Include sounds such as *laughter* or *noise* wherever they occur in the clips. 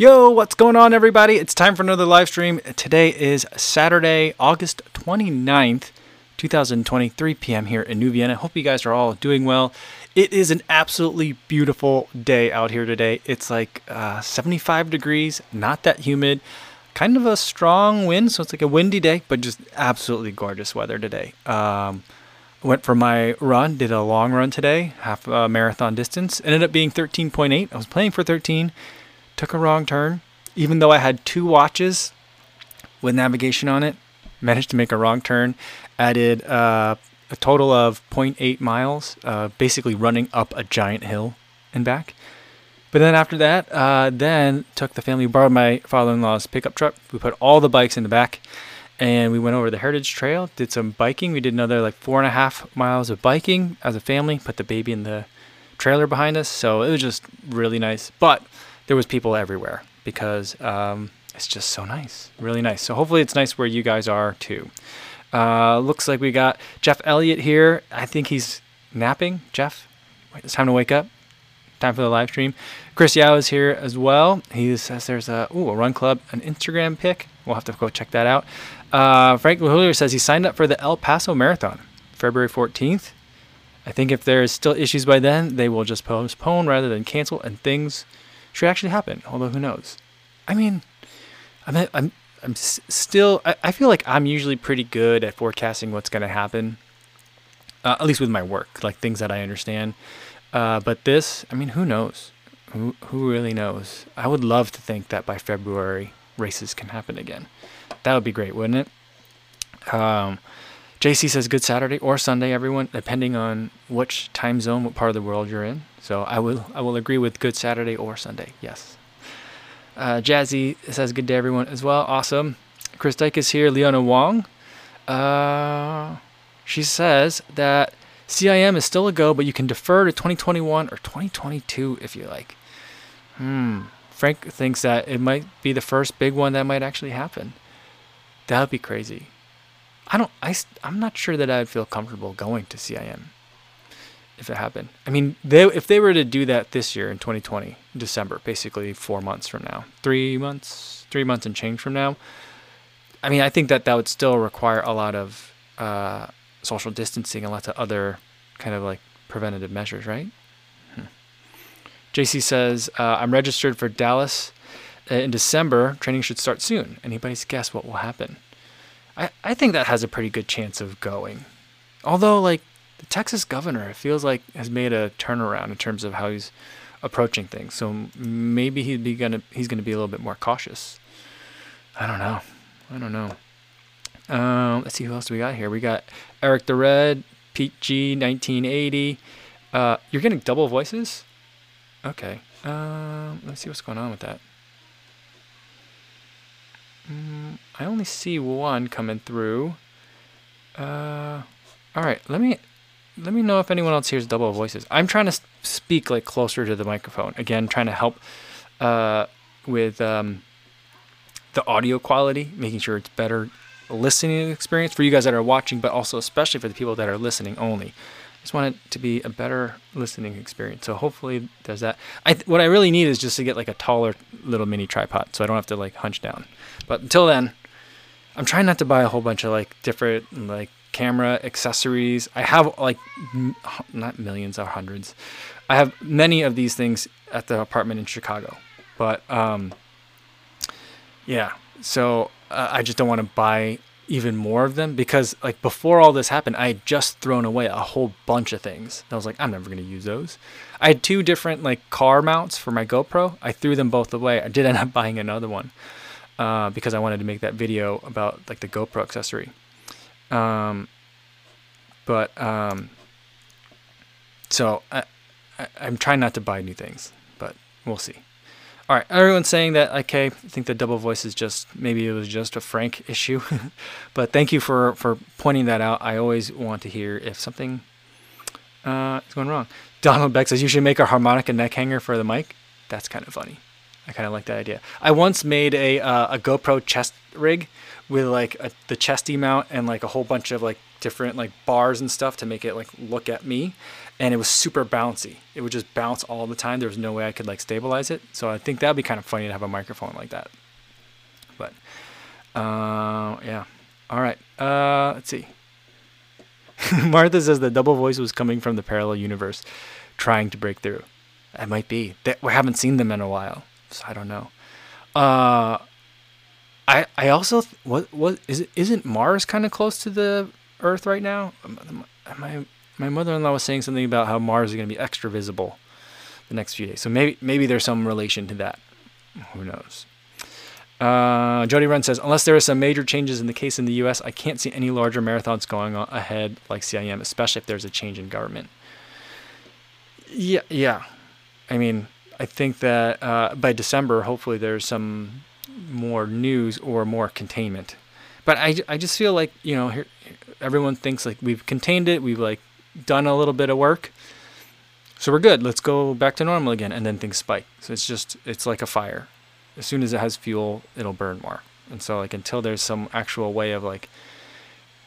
Yo, what's going on, everybody? It's time for another live stream. Today is Saturday, August 29th, 2023 p.m. here in New Vienna. Hope you guys are all doing well. It is an absolutely beautiful day out here today. It's like uh, 75 degrees, not that humid, kind of a strong wind, so it's like a windy day, but just absolutely gorgeous weather today. Um, went for my run, did a long run today, half a marathon distance. Ended up being 13.8. I was playing for 13 took a wrong turn. Even though I had two watches with navigation on it, *laughs* managed to make a wrong turn. Added uh, a total of 0.8 miles, uh, basically running up a giant hill and back. But then after that, uh, then took the family, borrowed my father-in-law's pickup truck. We put all the bikes in the back, and we went over the Heritage Trail. Did some biking. We did another like four and a half miles of biking as a family. Put the baby in the trailer behind us, so it was just really nice. But there was people everywhere because um, it's just so nice, really nice. So hopefully it's nice where you guys are too. Uh, looks like we got Jeff Elliott here. I think he's napping. Jeff, it's time to wake up. Time for the live stream. Chris Yao is here as well. He says there's a ooh, a run club, an Instagram pic. We'll have to go check that out. Uh, Frank Lahullier says he signed up for the El Paso Marathon, February 14th. I think if there's still issues by then, they will just postpone rather than cancel, and things should actually happen. Although who knows? I mean, I'm I'm I'm still I, I feel like I'm usually pretty good at forecasting what's going to happen. Uh, at least with my work, like things that I understand. Uh, but this, I mean, who knows? Who who really knows? I would love to think that by February races can happen again. That would be great, wouldn't it? Um, JC says good Saturday or Sunday, everyone, depending on which time zone, what part of the world you're in. So I will I will agree with good Saturday or Sunday. Yes. Uh, Jazzy says good day, everyone, as well. Awesome. Chris Dyke is here. Leona Wong. Uh, she says that CIM is still a go, but you can defer to 2021 or 2022 if you like. Hmm. Frank thinks that it might be the first big one that might actually happen. That would be crazy. I don't. I. I'm not sure that I'd feel comfortable going to CIM if it happened. I mean, they if they were to do that this year in 2020, December, basically four months from now, three months, three months and change from now. I mean, I think that that would still require a lot of uh, social distancing and lots of other kind of like preventative measures, right? Hmm. JC says, uh, I'm registered for Dallas uh, in December. Training should start soon. Anybody's guess what will happen? I, I think that has a pretty good chance of going. Although, like, the Texas governor, it feels like, has made a turnaround in terms of how he's approaching things. So maybe he'd be gonna he's gonna be a little bit more cautious. I don't know. I don't know. Um, let's see who else we got here. We got Eric the Red, Pete G, 1980. Uh, you're getting double voices. Okay. Um, let's see what's going on with that. Mm, I only see one coming through. Uh, all right. Let me let me know if anyone else hears double voices. I'm trying to speak like closer to the microphone. Again, trying to help uh, with um, the audio quality, making sure it's better listening experience for you guys that are watching, but also especially for the people that are listening only. Just want it to be a better listening experience. So hopefully there's that. I th- what I really need is just to get like a taller little mini tripod, so I don't have to like hunch down. But until then, I'm trying not to buy a whole bunch of like different like camera accessories. I have like m- not millions or hundreds. I have many of these things at the apartment in Chicago, but um, yeah. So uh, I just don't want to buy even more of them because like before all this happened, I had just thrown away a whole bunch of things. I was like, I'm never gonna use those. I had two different like car mounts for my GoPro. I threw them both away. I did end up *laughs* buying another one uh, because I wanted to make that video about like the GoPro accessory. Um, but um, so I, I, I'm trying not to buy new things, but we'll see. All right, everyone's saying that okay. I think the double voice is just maybe it was just a Frank *laughs* issue, *laughs* but thank you for for pointing that out. I always want to hear if something uh, is going wrong. Donald Beck says you should make a harmonica neck hanger for the mic. That's kind of funny. I kind of like that idea. I once made a uh, a GoPro chest rig with like a, the chesty mount and like a whole bunch of like different like bars and stuff to make it like look at me, and it was super bouncy. It would just bounce all the time. There was no way I could like stabilize it. So I think that'd be kind of funny to have a microphone like that. But uh, yeah. All right. Uh, let's see. *laughs* Martha says the double voice was coming from the parallel universe, trying to break through. It might be. We haven't seen them in a while, so I don't know. Uh, I I also what what is it? Isn't Mars kind of close to the Earth right now? My my mother-in-law was saying something about how Mars is going to be extra visible the next few days. So maybe maybe there's some relation to that. Who knows? Uh, Jody Run says, unless there are some major changes in the case in the U.S., I can't see any larger marathons going ahead like CIM, especially if there's a change in government. Yeah, yeah. I mean, I think that uh, by December, hopefully, there's some more news or more containment. But I, I just feel like you know, here, everyone thinks like we've contained it, we've like done a little bit of work, so we're good. Let's go back to normal again, and then things spike. So it's just it's like a fire as soon as it has fuel, it'll burn more. And so like until there's some actual way of like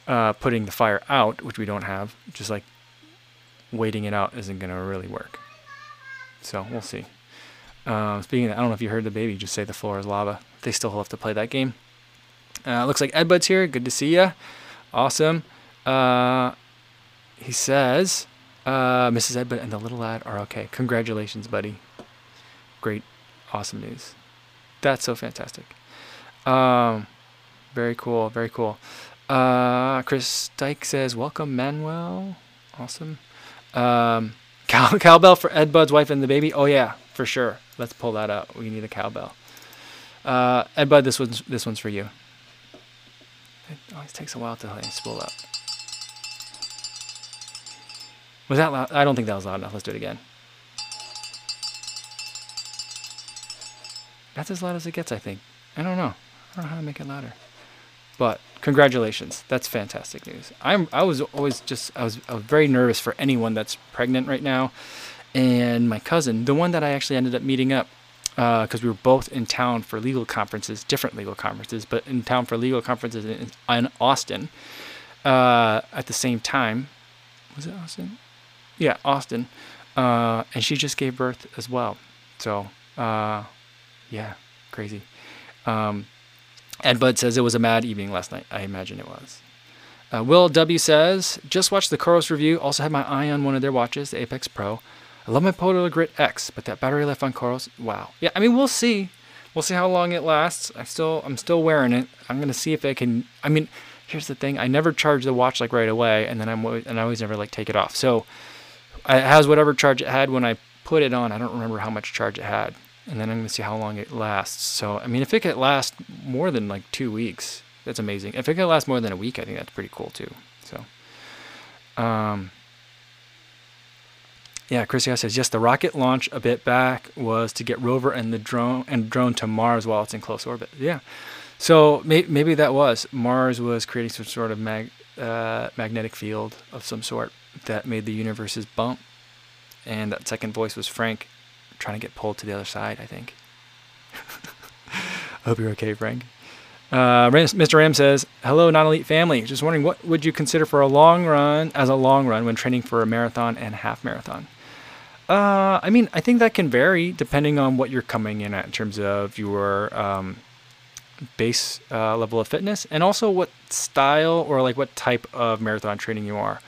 uh, putting the fire out, which we don't have, just like waiting it out isn't gonna really work. So we'll see. Uh, speaking, of, I don't know if you heard the baby just say the floor is lava. They still have to play that game. Uh, looks like Ed Bud's here. Good to see ya. Awesome. Uh, he says, uh, Mrs. Ed Bud and the little lad are okay. Congratulations, buddy. Great, awesome news. That's so fantastic. Um, very cool. Very cool. Uh, Chris Dyke says, "Welcome, Manuel. Awesome. Um, cow- *laughs* cowbell for Ed Bud's wife and the baby. Oh yeah, for sure. Let's pull that out. We need a cowbell. Uh, this one's this one's for you. It always takes a while to spool up. Was that loud? I don't think that was loud enough. Let's do it again. That's as loud as it gets, I think. I don't know. I don't know how to make it louder. But congratulations. That's fantastic news. I'm I was always just I was I was very nervous for anyone that's pregnant right now. And my cousin, the one that I actually ended up meeting up because uh, we were both in town for legal conferences, different legal conferences, but in town for legal conferences in, in Austin uh, at the same time. Was it Austin? Yeah, Austin. Uh, and she just gave birth as well. So uh, yeah, crazy. Um, Bud says it was a mad evening last night. I imagine it was. Uh, Will W says, just watched the Coros review. Also had my eye on one of their watches, the Apex Pro. I love my Polar Grit X, but that battery life on Coros, wow. Yeah, I mean, we'll see. We'll see how long it lasts. I still, I'm still wearing it. I'm gonna see if I can. I mean, here's the thing: I never charge the watch like right away, and then I'm and I always never like take it off. So it has whatever charge it had when I put it on. I don't remember how much charge it had and then I'm going to see how long it lasts. So, I mean, if it could last more than like two weeks, that's amazing. If it could last more than a week, I think that's pretty cool too. So, um, yeah, Chris says yes. The rocket launch a bit back was to get rover and the drone and drone to Mars while it's in close orbit. Yeah, so may, maybe that was Mars was creating some sort of mag, magnetic field of some sort that made the universes bump, and that second voice was Frank trying to get pulled to the other side, I think. I *laughs* hope you're okay, Frank. Uh, Mr. Ram says, "Hello, non-elite family. Just wondering, what would you consider for a long run as a long run when training for a marathon and half marathon?" Uh, I mean, I think that can vary depending on what you're coming in at in terms of your um, base uh, level of fitness and also what style or like what type of marathon training you are.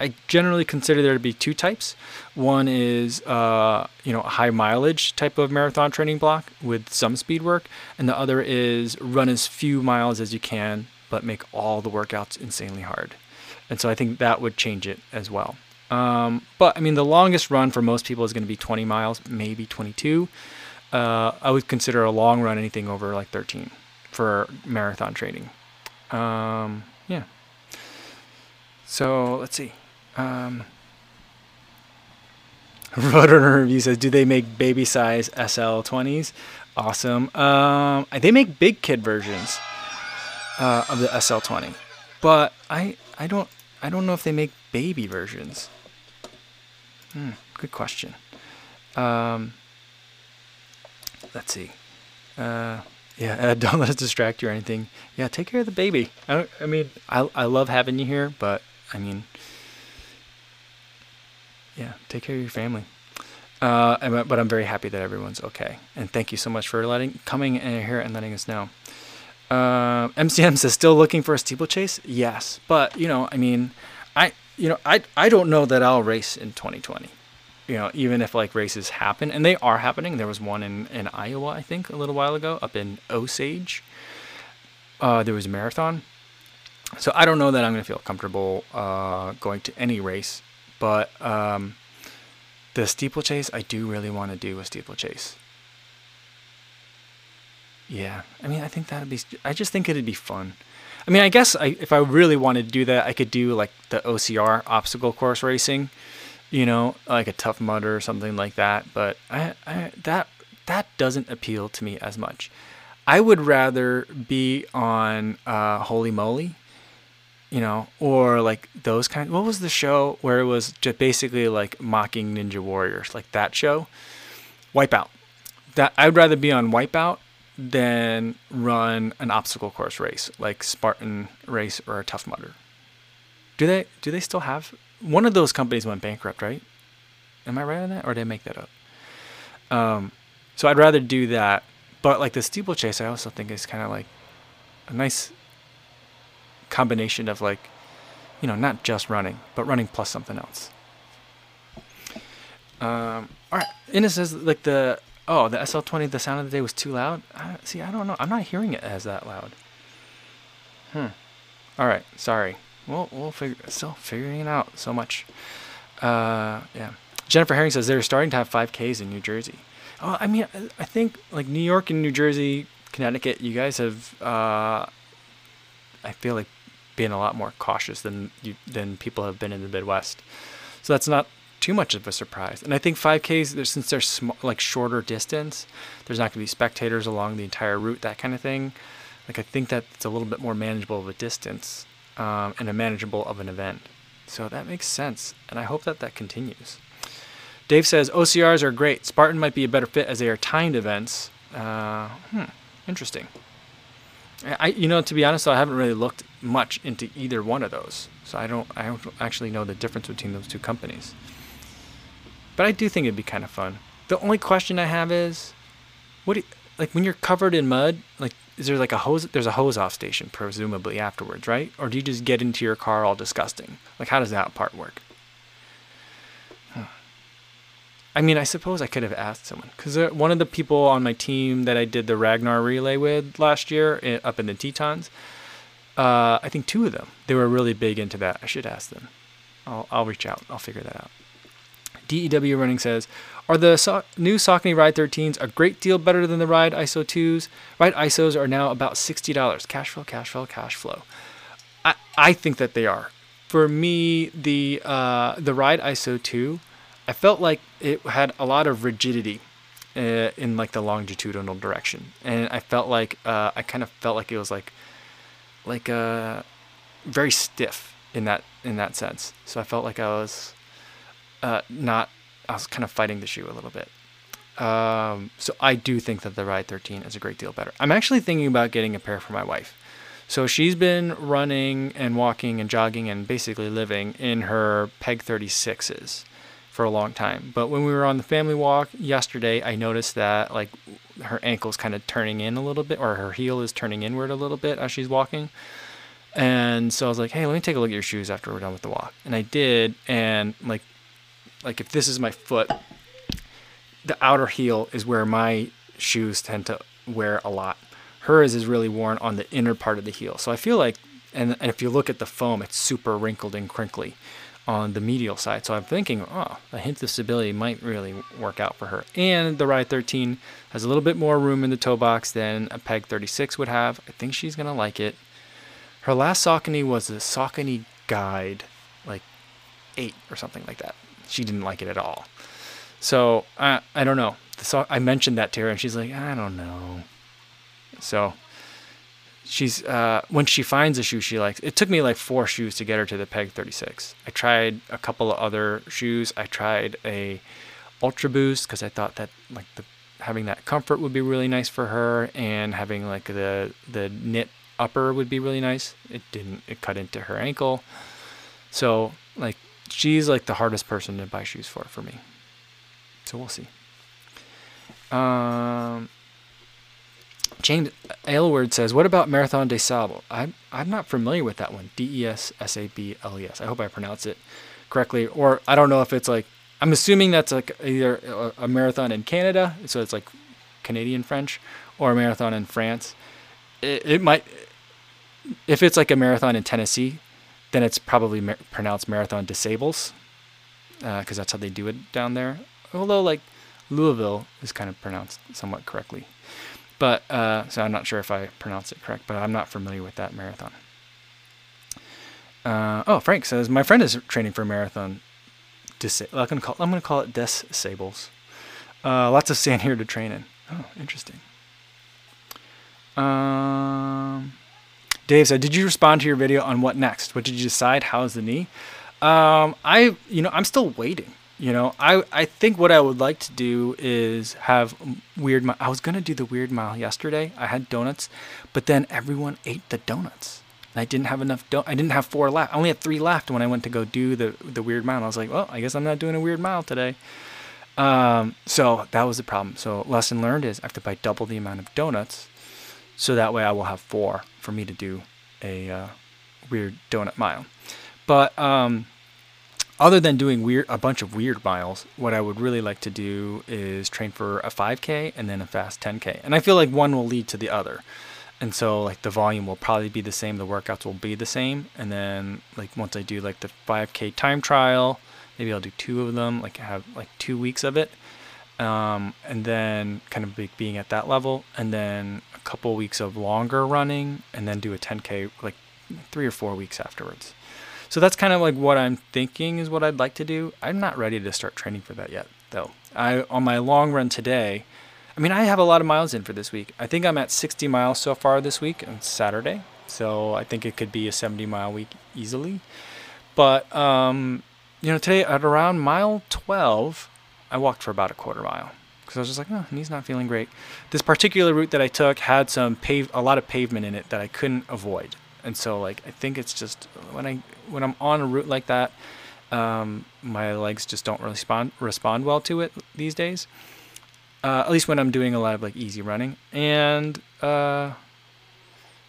I generally consider there to be two types. One is uh, you know a high mileage type of marathon training block with some speed work, and the other is run as few miles as you can, but make all the workouts insanely hard. And so I think that would change it as well. Um, but I mean, the longest run for most people is going to be 20 miles, maybe 22. Uh, I would consider a long run anything over like 13 for marathon training. Um, yeah. So let's see. Um, *laughs* Rotor Review says, "Do they make baby size SL20s? Awesome. Um, they make big kid versions uh, of the SL20, but I I don't I don't know if they make baby versions. Hmm, good question. Um, let's see. Uh, yeah, uh, *laughs* don't let us distract you or anything. Yeah, take care of the baby. I, I mean, I, I love having you here, but I mean, yeah, take care of your family. Uh, but I'm very happy that everyone's okay. And thank you so much for letting coming in here and letting us know. Uh, MCM says still looking for a steeplechase. Yes, but you know, I mean, I you know, I I don't know that I'll race in 2020. You know, even if like races happen, and they are happening. There was one in in Iowa, I think, a little while ago, up in Osage. Uh, there was a marathon. So I don't know that I'm going to feel comfortable uh, going to any race, but um, the steeplechase, I do really want to do a steeplechase. Yeah, I mean, I think that'd be. I just think it'd be fun. I mean, I guess I, if I really wanted to do that, I could do like the OCR obstacle course racing, you know, like a Tough Mudder or something like that. But I, I that that doesn't appeal to me as much. I would rather be on uh, Holey Moley, you know, or like those kind. What was the show where it was just basically like mocking Ninja Warriors, like that show, Wipeout. That I'd rather be on Wipeout than run an obstacle course race like Spartan Race or a Tough Mudder. Do they do they still have one of those companies went bankrupt, right? Am I right on that, or did I make that up? Um, so I'd rather do that, but like the steeplechase, I also think is kind of like a nice combination of like, you know, not just running, but running plus something else. Um, all right, Ines says like the Oh, the SL20, the sound of the day was too loud? I, see, I don't know. I'm not hearing it as that loud. Hmm. All right, sorry. We'll, we'll figure, still figuring it out so much. Uh, yeah. Jennifer Herring says they're starting to have 5Ks in New Jersey. Oh, I mean, I think like New York and New Jersey, Connecticut, you guys have, uh, I feel like, been a lot more cautious than you, than people have been in the Midwest. So that's not too much of a surprise. And I think 5Ks, since they're sm- like shorter distance, there's not going to be spectators along the entire route, that kind of thing. Like I think that it's a little bit more manageable of a distance um, and a manageable of an event. So that makes sense, and I hope that that continues. Dave says OCRs are great. Spartan might be a better fit as they are timed events. Uh, hmm, interesting. I, you know, to be honest, though, I haven't really looked much into either one of those, so I don't, I don't actually know the difference between those two companies. But I do think it'd be kind of fun. The only question I have is, what do you, like when you're covered in mud? Like, is there like a hose? There's a hose off station presumably afterwards, right? Or do you just get into your car all disgusting? Like, how does that part work? I mean, I suppose I could have asked someone because one of the people on my team that I did the Ragnar relay with last year eh, up in the Tetons, uh, I think two of them, they were really big into that. I should ask them. I'll, I'll reach out. I'll figure that out. DEW Running says, are the so- new Saucony Ride 13s a great deal better than the Ride ISO 2s? Ride ISOs are now about $60. Cash flow, cash flow, cash flow. I, I think that they are. For me, the uh, the Ride ISO 2, I felt like it had a lot of rigidity uh, in like the longitudinal direction, and I felt like uh, I kind of felt like it was like like uh, very stiff in that in that sense. So I felt like I was uh, not. I was kind of fighting the shoe a little bit. Um, so I do think that the Ride 13 is a great deal better. I'm actually thinking about getting a pair for my wife. So she's been running and walking and jogging and basically living in her Peg 36s for a long time. But when we were on the family walk yesterday, I noticed that like her ankle's kind of turning in a little bit, or her heel is turning inward a little bit as she's walking. And so I was like, hey, let me take a look at your shoes after we're done with the walk. And I did, and like like if this is my foot, the outer heel is where my shoes tend to wear a lot. Hers is really worn on the inner part of the heel. So I feel like, and, and if you look at the foam, it's super wrinkled and crinkly on the medial side. So I'm thinking, oh, a hint of stability might really work out for her. And the Ride 13 has a little bit more room in the toe box than a Peg 36 would have. I think she's going to like it. Her last Saucony was a Saucony Guide, like 8 or something like that she didn't like it at all. So I I don't know. So I mentioned that to her, and she's like, I don't know. So she's uh, when she finds a shoe she likes. It took me like four shoes to get her to the Peg 36. I tried a couple of other shoes. I tried a Ultra Boost because I thought that like the having that comfort would be really nice for her, and having like the the knit upper would be really nice. It didn't. It cut into her ankle, so like she's like the hardest person to buy shoes for for me. So we'll see. Um, James Aylward says, "What about Marathon des Sables? I'm I'm not familiar with that one. D E S S A B L E S. I hope I pronounce it correctly, or I don't know if it's like I'm assuming that's like either a, a marathon in Canada, so it's like Canadian French, or a marathon in France. It, it might, if it's like a marathon in Tennessee, then it's probably mar- pronounced Marathon des Sables, because uh, that's how they do it down there. Although like Louisville is kind of pronounced somewhat correctly. But uh, so I'm not sure if I pronounce it correct, but I'm not familiar with that marathon. Uh, oh, Frank says my friend is training for a marathon. I'm gonna call I'm gonna call it Des Sables. Uh, lots of sand here to train in. Oh, interesting. Um, Dave said, "Did you respond to your video on what next? What did you decide? How's the knee?" Um, I, you know, I'm still waiting. You know, I I think what I would like to do is have weird. I was gonna do the weird mile yesterday. I had donuts, but then everyone ate the donuts. I didn't have enough. Do- I didn't have four left. I only had three left when I went to go do the the weird mile. I was like, well, I guess I'm not doing a weird mile today. Um, so that was the problem. So lesson learned is I have to buy double the amount of donuts, so that way I will have four for me to do a uh, weird donut mile. But um, other than doing weird a bunch of weird miles, what I would really like to do is train for a 5K and then a fast 10K. And I feel like one will lead to the other. And so like the volume will probably be the same, the workouts will be the same, and then like once I do like the 5K time trial, maybe I'll do two of them, like have like two weeks of it, um, and then kind of be, being at that level, and then a couple weeks of longer running, and then do a 10K like three or four weeks afterwards. So that's kind of like what I'm thinking is what I'd like to do. I'm not ready to start training for that yet, though. I on my long run today, I mean, I have a lot of miles in for this week. I think I'm at 60 miles so far this week on Saturday. So I think it could be a 70 mile week easily. But um, you know, today at around mile 12, I walked for about a quarter mile because I was just like, oh, knee's not feeling great. This particular route that I took had some pave, a lot of pavement in it that I couldn't avoid and so like I think it's just when I when I'm on a route like that, um, my legs just don't really respond respond well to it these days. Uh, at least when I'm doing a lot of like easy running and uh,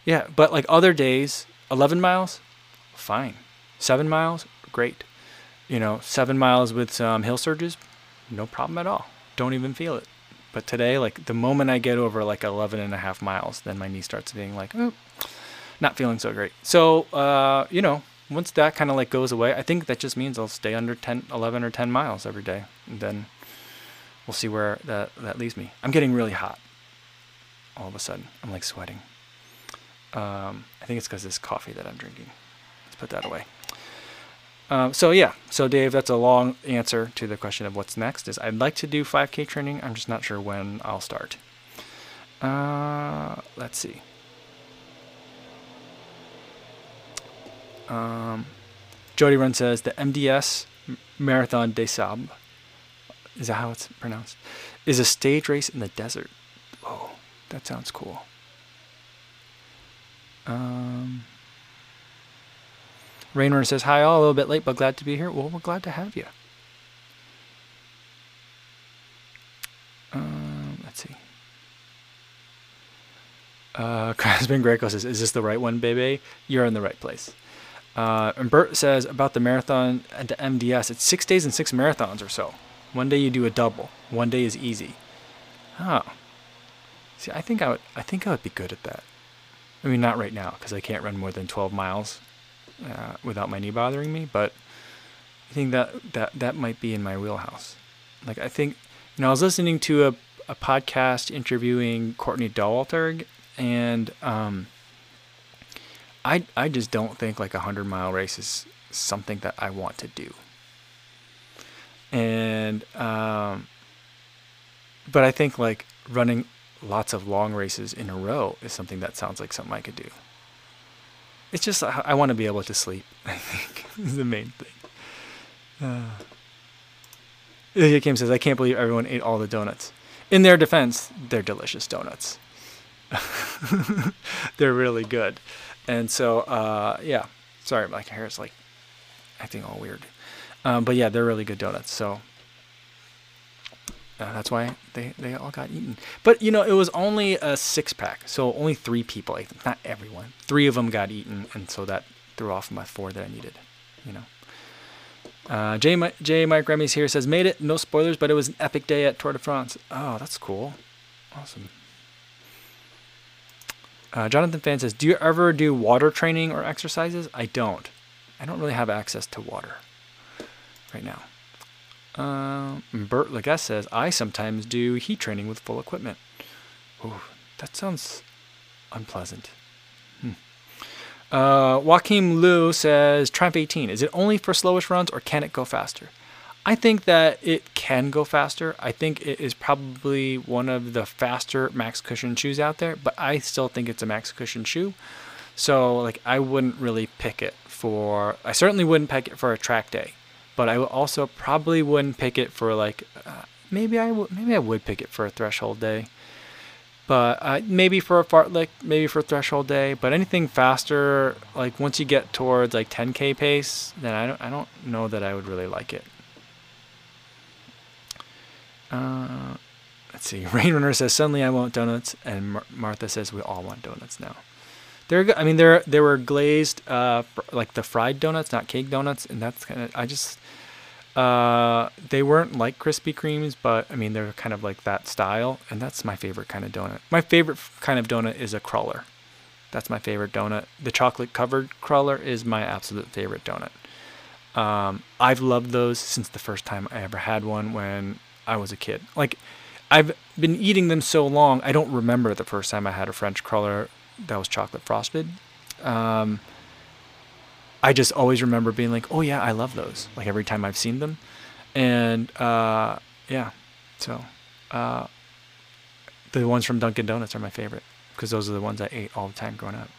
yeah, but like other days, 11 miles, fine. Seven miles, great. You know, seven miles with some hill surges, no problem at all. Don't even feel it. But today, like the moment I get over like 11 and a half miles, then my knee starts being like, oh, not feeling so great. So, uh, you know, once that kind of like goes away, I think that just means I'll stay under 10, 11 or 10 miles every day. And then we'll see where that, that leaves me. I'm getting really hot all of a sudden. I'm like sweating. Um, I think it's because this coffee that I'm drinking. Let's put that away. Uh, so yeah, so Dave, that's a long answer to the question of what's next. Is I'd like to do 5K training. I'm just not sure when I'll start. Uh, let's see. Um, Jody Run says the MDS Marathon des Sables, is that how it's pronounced? Is a stage race in the desert. Oh, that sounds cool. Um, Rainrunner says, Hi, all a little bit late, but glad to be here. Well, we're glad to have you. Um, let's see. Uh, *laughs* Craftsman Greco says, Is this the right one, baby? You're in the right place. Uh, and Bert says about the marathon at the MDS, it's six days and six marathons or so. One day you do a double. One day is easy. Oh. See, I think I would. I think I would be good at that. I mean, not right now because I can't run more than 12 miles uh, without my knee bothering me. But I think that that that might be in my wheelhouse. Like I think, you know, I was listening to a a podcast interviewing Courtney Dauwalter, and um, I I just don't think like a hundred mile race is something that I want to do. And um, but I think like running lots of long races in a row is something that sounds like something I could do. It's just I want to be able to sleep. *laughs* I think is the main thing. Uh, Kim says I can't believe everyone ate all the donuts. in their defense, they're delicious donuts. *laughs* they're really good. And so, uh, yeah, sorry, my hair is like acting all weird. Um, but yeah, they're really good donuts. So uh, that's why they, they all got eaten. But you know, it was only a six pack, so only three people ate them. Not everyone. Three of them got eaten, and so that threw off my four that I needed. You know. Uh, J, J Mike Remy's here says made it. No spoilers, but it was an epic day at Tour de France. Oh, that's cool. Awesome. Uh, Jonathan Fan says, Do you ever do water training or exercises? I don't. I don't really have access to water right now. Uh, Bert Leguest says, I sometimes do heat training with full equipment. Ooh, that sounds unpleasant. Hmm. Uh, Joachim Liu says, Triumph 18, is it only for slowish runs or can it go faster? I think that it can go faster. I think it is probably one of the faster max cushion shoes out there, but I still think it's a max cushion shoe. So like I wouldn't really pick it for I certainly wouldn't pick it for a track day, but I also probably wouldn't pick it for like uh, maybe I would maybe I would pick it for a threshold day. But uh, maybe for a fartlek, maybe for threshold day, but anything faster, like once you get towards like 10k pace, then I don't I don't know that I would really like it. Uh, let's see. *laughs* Rainrunner says suddenly I want donuts, and Mar- Martha says we all want donuts now. They're I mean they're they were glazed uh like the fried donuts, not cake donuts, and that's kind of I just uh they weren't like Krispy Kremes, but I mean they're kind of like that style, and that's my favorite kind of donut. My favorite kind of donut is a cruller. That's my favorite donut. The chocolate covered cruller is my absolute favorite donut. Um, I've loved those since the first time I ever had one when I was a kid. Like I've been eating them so long, I don't remember the first time I had a French cruller that was chocolate frosted. Um, I just always remember being like, "Oh yeah, I love those." Like every time I've seen them, and uh, yeah, so uh, the ones from Dunkin' Donuts are my favorite because those are the ones I ate all the time growing up.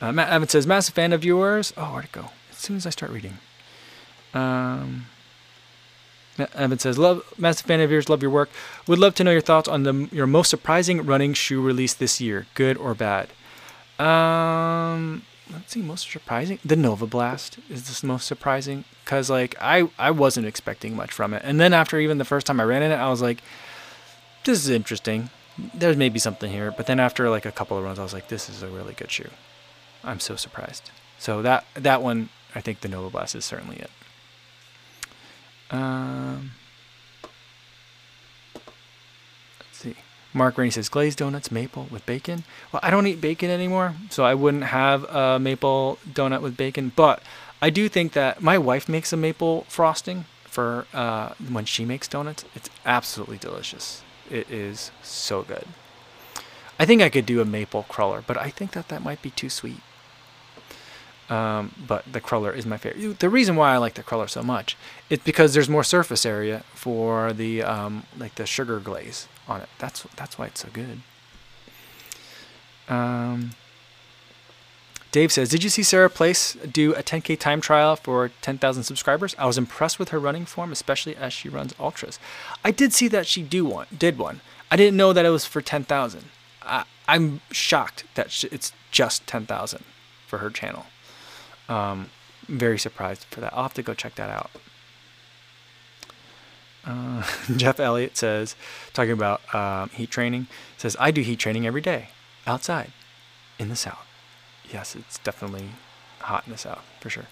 Uh, Matt Evans says, "Massive fan of yours." Oh, where'd it go? As soon as I start reading. Um, Evan says, "Love, massive fan of yours. Love your work. Would love to know your thoughts on the your most surprising running shoe release this year, good or bad." Um, let's see, most surprising. The Novablast is the most surprising because like I I wasn't expecting much from it, and then after even the first time I ran in it, I was like, "This is interesting. There's maybe something here." But then after like a couple of runs, I was like, "This is a really good shoe." I'm so surprised. So that that one, I think the Novablast is certainly it. Um, let's see. Mark Rainey says glazed donuts, maple with bacon. Well, I don't eat bacon anymore, so I wouldn't have a maple donut with bacon. But I do think that my wife makes a maple frosting for uh, when she makes donuts. It's absolutely delicious. It is so good. I think I could do a maple cruller, but I think that that might be too sweet. Um, but the cruller is my favorite. The reason why I like the cruller so much is because there's more surface area for the um, like the sugar glaze on it. That's that's why it's so good. Um, Dave says, "Did you see Sarah Place do a 10k time trial for 10,000 subscribers? I was impressed with her running form, especially as she runs ultras. I did see that she do one, did one. I didn't know that it was for 10,000. I'm shocked that it's just 10,000 for her channel." Um, very surprised for that. I'll have to go check that out. Uh, *laughs* Jeff Elliott says, talking about um, heat training, says, I do heat training every day outside in the south. Yes, it's definitely hot in the south for sure.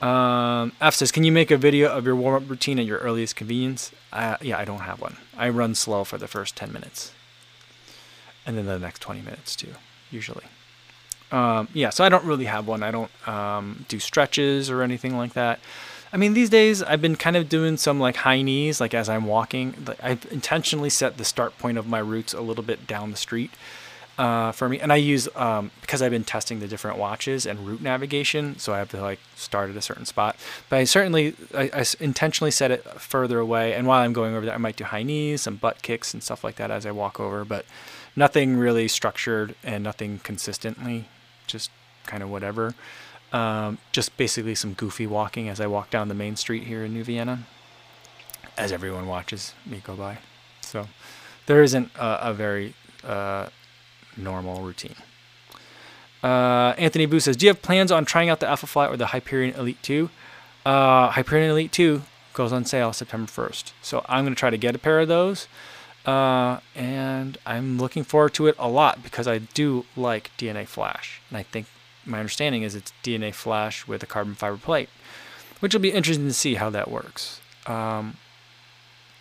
Um, F says, can you make a video of your warm up routine at your earliest convenience? Yeah, I don't have one. I run slow for the first 10 minutes and then the next 20 minutes too, usually. Um, yeah, so I don't really have one. I don't um, do stretches or anything like that. I mean, these days I've been kind of doing some like high knees, like as I'm walking. I've intentionally set the start point of my routes a little bit down the street uh, for me, and I use um, because I've been testing the different watches and route navigation, so I have to like start at a certain spot. But I certainly I, I intentionally set it further away, and while I'm going over there, I might do high knees, some butt kicks, and stuff like that as I walk over, but nothing really structured and nothing consistently just kind of whatever. Um, just basically some goofy walking as I walk down the main street here in New Vienna. as everyone watches me go by. So there isn't a, a very uh, normal routine. Uh, Anthony Boo says, "Do you have plans on trying out the Alpha Flight or the Hyperion Elite 2?" Uh, Hyperion Elite 2 goes on sale September 1st, so I'm going to try to get a pair of those, uh, and I'm looking forward to it a lot because I do like DNA Flash, and I think my understanding is it's DNA Flash with a carbon fiber plate, which will be interesting to see how that works. Um,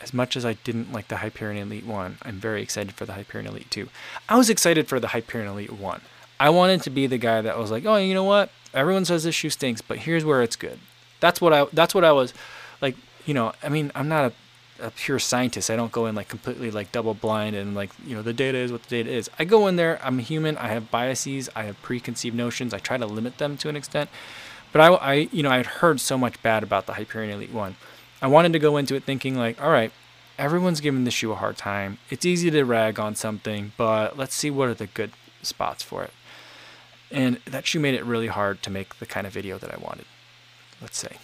as much as I didn't like the Hyperion Elite 1, I'm very excited for the Hyperion Elite 2. I was excited for the Hyperion Elite 1. I wanted to be the guy that was like, "Oh, you know what? Everyone says this shoe stinks, but here's where it's good." That's what I that's what I was like, you know, I mean, I'm not a, a pure scientist. I don't go in like completely like double blind and like, you know, the data is what the data is. I go in there, I'm human, I have biases, I have preconceived notions. I try to limit them to an extent. But I, I you know, I had heard so much bad about the Hyperion Elite 1 I wanted to go into it thinking like, all right, everyone's giving the shoe a hard time. It's easy to rag on something, but let's see what are the good spots for it. And that shoe made it really hard to make the kind of video that I wanted. Let's say.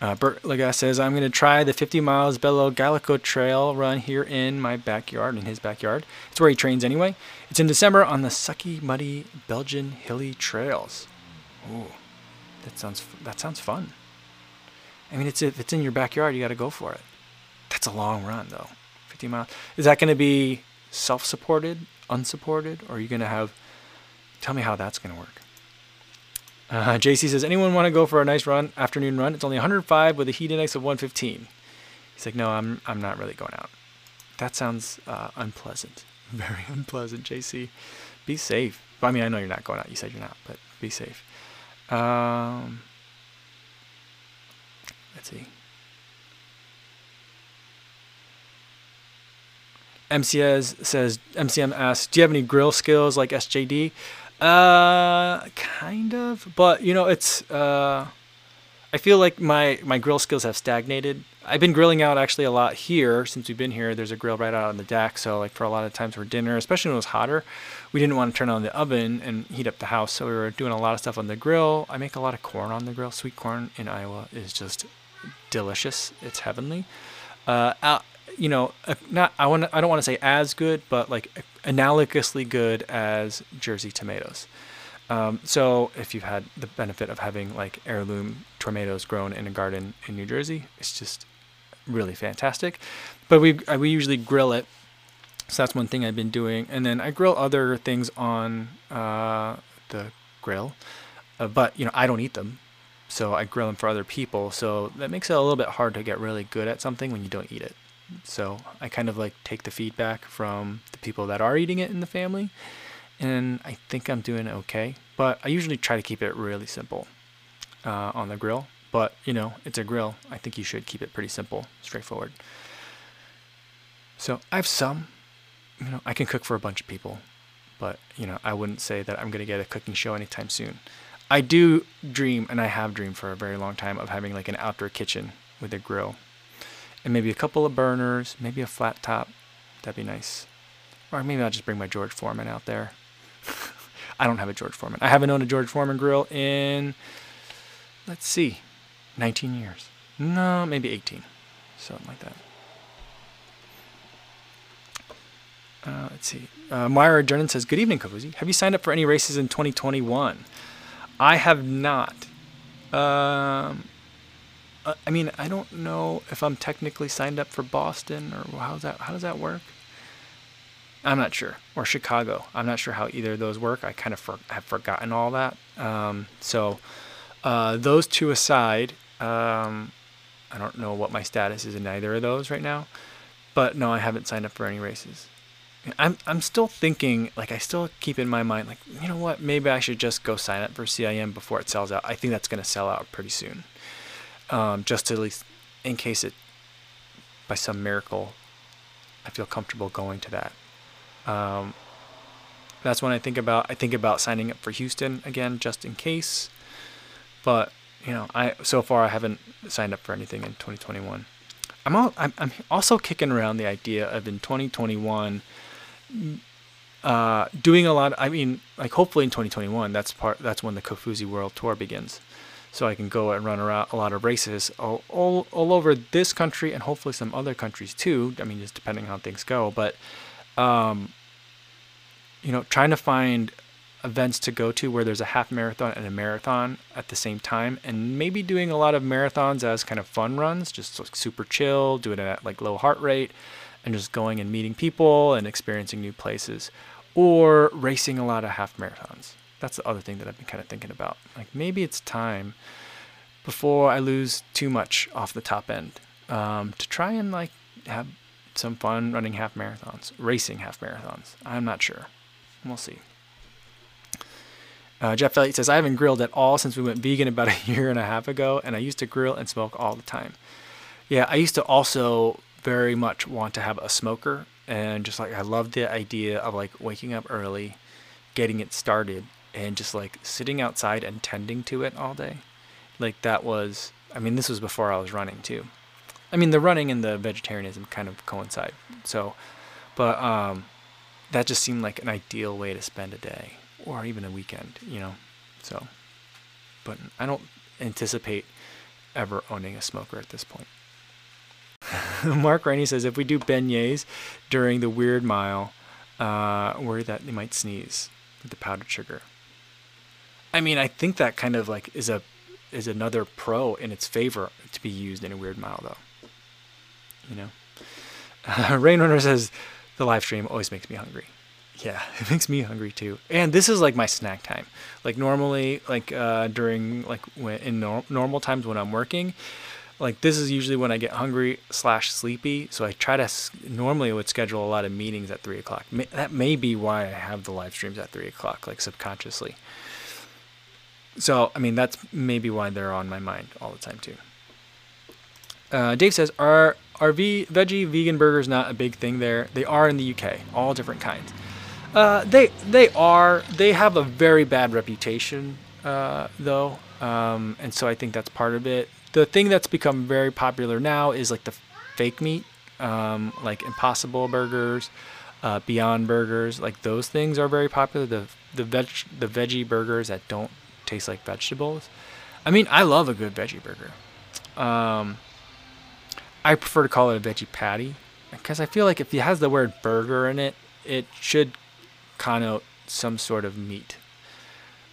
Uh, Bert Lagas says, I'm going to try the 50 miles Bello Gallico trail run here in my backyard, in his backyard. It's where he trains anyway. It's in December on the sucky, muddy Belgian hilly trails. Ooh, that sounds, that sounds fun. I mean, it's if it's in your backyard, you got to go for it. That's a long run, though. 50 miles. Is that going to be self-supported, unsupported, or are you going to have? Tell me how that's going to work. Uh, JC says, anyone want to go for a nice run, afternoon run? It's only 105 with a heat index of 115. He's like, no, I'm I'm not really going out. That sounds uh, unpleasant. *laughs* Very unpleasant, JC. Be safe. I mean, I know you're not going out. You said you're not, but be safe. Um, Let's see. MCS says MCM asks, "Do you have any grill skills like SJD?" Uh, kind of, but you know, it's uh, I feel like my my grill skills have stagnated. I've been grilling out actually a lot here since we've been here. There's a grill right out on the deck, so like for a lot of times for dinner, especially when it was hotter, we didn't want to turn on the oven and heat up the house, so we were doing a lot of stuff on the grill. I make a lot of corn on the grill. Sweet corn in Iowa is just delicious. It's heavenly. Uh, you know, uh, not I want I don't want to say as good, but like analogously good as Jersey tomatoes. Um, so if you've had the benefit of having like heirloom tomatoes grown in a garden in New Jersey, it's just really fantastic. But we uh, we usually grill it, so that's one thing I've been doing, and then I grill other things on uh, the grill. Uh, but you know I don't eat them so I grill them for other people. So that makes it a little bit hard to get really good at something when you don't eat it. So I kind of like take the feedback from the people that are eating it in the family, and I think I'm doing okay. But I usually try to keep it really simple uh, on the grill. But you know, it's a grill. I think you should keep it pretty simple, straightforward. So I have some. You know, I can cook for a bunch of people, but you know, I wouldn't say that I'm gonna get a cooking show anytime soon. I do dream, and I have dreamed for a very long time of having like an outdoor kitchen with a grill, and maybe a couple of burners, maybe a flat top. That'd be nice. Or maybe I'll just bring my George Foreman out there. *laughs* I don't have a George Foreman. I haven't owned a George Foreman grill in, let's see, 19 years. No, maybe 18. Something like that. Uh, let's see. Uh, Myra Jernan says, Good evening, Kofuzi. Have you signed up for any races in 2021? I have not. Um, uh, I mean, I don't know if I'm technically signed up for Boston or how's that? How does that work? I'm not sure. Or Chicago. I'm not sure how either of those work. I kind of for, have forgotten all that. Um, so uh, those two aside, um, I don't know what my status is in either of those right now. But no, I haven't signed up for any races. I'm I'm still thinking like I still keep in my mind like you know what maybe I should just go sign up for CIM before it sells out. I think that's going to sell out pretty soon. Um, just at least in case it by some miracle I feel comfortable going to that. Um, that's when I think about I think about signing up for Houston again just in case. But you know I so far I haven't signed up for anything in 2021. I'm all, I'm, I'm also kicking around the idea of in 2021 uh, doing a lot. I mean, like hopefully in 2021, that's part. That's when the Kofuzi World Tour begins. So I can go and run around a lot of races all, all, all over this country and hopefully some other countries too. I mean, just depending on how things go. But, um, you know, trying to find events to go to where there's a half marathon and a marathon at the same time and maybe doing a lot of marathons as kind of fun runs just like super chill doing it at like low heart rate and just going and meeting people and experiencing new places or racing a lot of half marathons that's the other thing that i've been kind of thinking about. Like maybe it's time before i lose too much off the top end um, to try and like have some fun running half marathons racing half marathons. I'm not sure. We'll see. Uh, Jeff Elliott says, I haven't grilled at all since we went vegan about a *laughs* year and a half ago, and I used to grill and smoke all the time. Yeah, I used to also very much want to have a smoker, and just like I love the idea of like waking up early, getting it started, and just like sitting outside and tending to it all day. Like that was, I mean, this was before I was running too. I mean, the running and the vegetarianism kind of coincide. So, but um, that just seemed like an ideal way to spend a day or even a weekend, you know. So, but I don't anticipate ever owning a smoker at this point. *laughs* Mark Rainey says if we do beignets during the weird mile, uh, worry that they might sneeze with the powdered sugar. I mean, I think that kind of like is a is another pro in its favor to be used in a weird mile, though. You know, uh, *laughs* Rainrunner says the live stream always makes me hungry yeah, *laughs* it makes me hungry too. And this is like my snack time. Like normally, like uh, during like when, in nor- normal times when I'm working, like this is usually when I get hungry slash sleepy. So I try to normally would schedule a lot of meetings at three o'clock. That may be why I have the live streams at three o'clock, like subconsciously. So I mean that's maybe why they're on my mind all the time too. Uh, Dave says, "Are are veggie vegan burgers not a big thing there? They are in the UK, all different kinds." Uh, they they are they have a very bad reputation uh, though, um, and so I think that's part of it. The thing that's become very popular now is like the fake meat, um, like Impossible burgers, uh, Beyond burgers, like those things are very popular. The the veg the veggie burgers that don't taste like vegetables. I mean, I love a good veggie burger. Um, I prefer to call it a veggie patty because I feel like if it has the word burger in it, it should connote some sort of meat.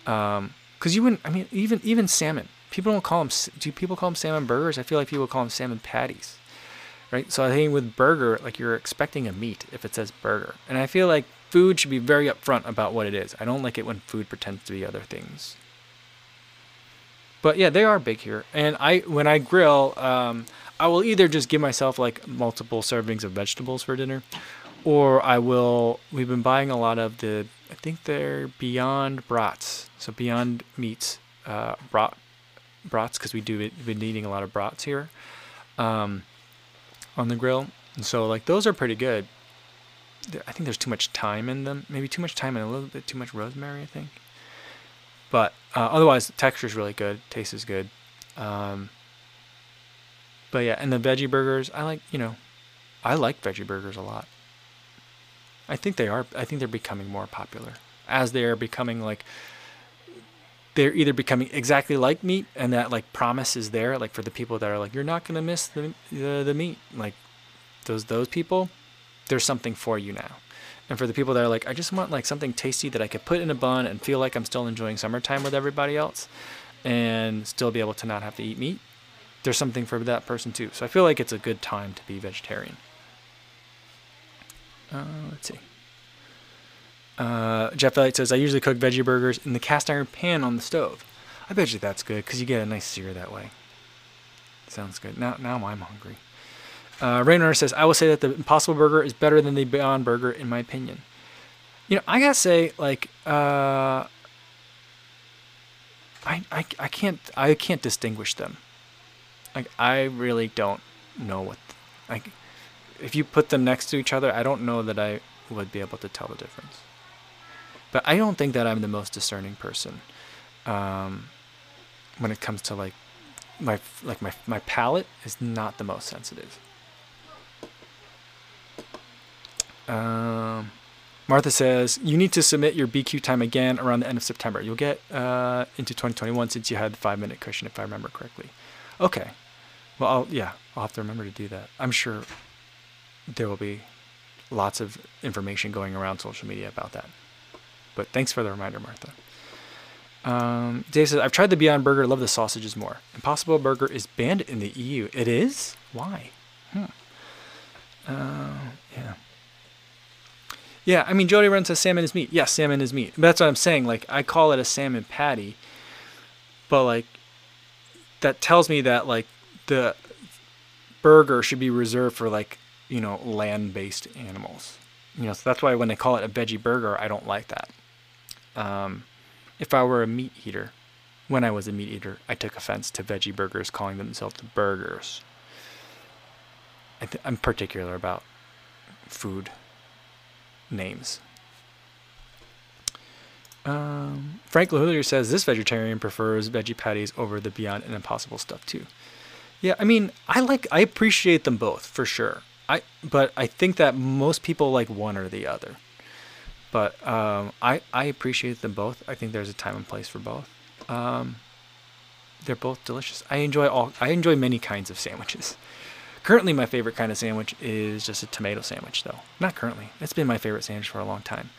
Because um, you wouldn't, I mean, even even salmon. People don't call them. Do people call them salmon burgers? I feel like people call them salmon patties, right? So I think with burger, like you're expecting a meat if it says burger, and I feel like food should be very upfront about what it is. I don't like it when food pretends to be other things. But yeah, they are big here, and I when I grill, um, I will either just give myself like multiple servings of vegetables for dinner, or I will. We've been buying a lot of the. I think they're Beyond Brats, so Beyond Meats uh, brat brats because we do we've been eating a lot of brats here, um, on the grill, and so like those are pretty good. I think there's too much thyme in them, maybe too much thyme and a little bit too much rosemary. I think. But uh, otherwise, the texture is really good. Taste is good. Um, but yeah, and the veggie burgers, I like. You know, I like veggie burgers a lot. I think they are. I think they're becoming more popular as they are becoming like they're either becoming exactly like meat and that like promise is there like for the people that are like you're not gonna miss the the, the meat like those those people there's something for you now and for the people that are like i just want like something tasty that i could put in a bun and feel like i'm still enjoying summertime with everybody else and still be able to not have to eat meat there's something for that person too so i feel like it's a good time to be vegetarian uh, let's see. Uh, Jeff Elliott says, I usually cook veggie burgers in the cast iron pan on the stove. I bet you that's good because you get a nice sear that way. Sounds good. Now, now I'm hungry. Uh, Raynor says, I will say that the Impossible Burger is better than the Beyond Burger in my opinion. You know, I gotta say, like, uh, I, I, I can't I can't distinguish them. Like, I really don't know what, like, if you put them next to each other, I don't know that I would be able to tell the difference. But I don't think that I'm the most discerning person um, when it comes to like my like my my palate is not the most sensitive. Um, Martha says you need to submit your BQ time again around the end of September. You'll get uh, into 2021 since you had the five minute cushion, if I remember correctly. Okay. Well, I'll, yeah, I'll have to remember to do that. I'm sure there will be lots of information going around social media about that. But thanks for the reminder, Martha. Um, Dave says, I've tried the Beyond Burger, love the sausages more. Impossible Burger is banned in the EU. It is? Why? Hmm. Uh, yeah. Yeah, I mean, Jody Run says salmon is meat. Yes, salmon is meat. That's what I'm saying. Like, I call it a salmon patty, but like, that tells me that like the burger should be reserved for like you know land-based animals. You know, so that's why when they call it a veggie burger, I don't like that. Um, if I were a meat eater, when I was a meat eater, I took offense to veggie burgers calling themselves burgers. I I'm particular about food names. Um, Frank Lahullier says this vegetarian prefers veggie patties over the Beyond and Impossible stuff too. Yeah, I mean, I like, I appreciate them both for sure. I, but I think that most people like one or the other. But um, I, I appreciate them both. I think there's a time and place for both. Um, they're both delicious. I enjoy all. I enjoy many kinds of sandwiches. Currently, my favorite kind of sandwich is just a tomato sandwich, though. Not currently. It's been my favorite sandwich for a long time.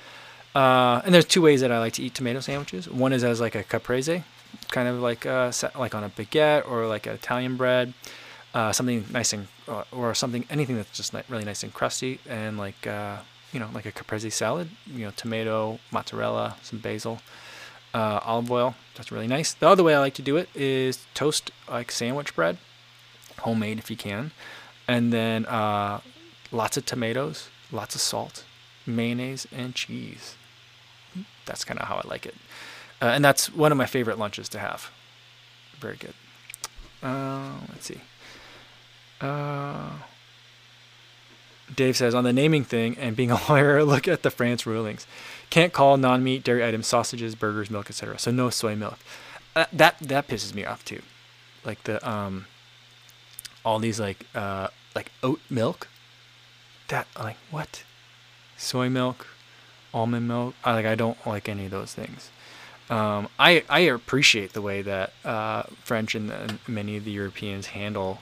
Uh, and there's two ways that I like to eat tomato sandwiches. One is as like a caprese, kind of like uh, like on a baguette or like an Italian bread, uh, something nice and uh, or something anything that's just really nice and crusty, and like uh, you know like a caprese salad. You know, tomato, mozzarella, some basil, olive oil. That's really nice. The other way I like to do it is toast like sandwich bread, homemade if you can, and then lots of tomatoes, lots of salt, mayonnaise, and cheese that's kind of how I like it. Uh, and that's one of my favorite lunches to have. Very good. Uh, let's see. Uh, Dave says on the naming thing and being a *laughs* lawyer, look at the France rulings. Can't call non-meat dairy items sausages, burgers, milk, etc. So no soy milk. Uh, that that pisses me off too. Like the um, all these like uh like oat milk. That like what? Soy milk, almond milk. I, like I don't like any of those things. Um, I I appreciate the way that uh, French and, and, many of the Europeans handle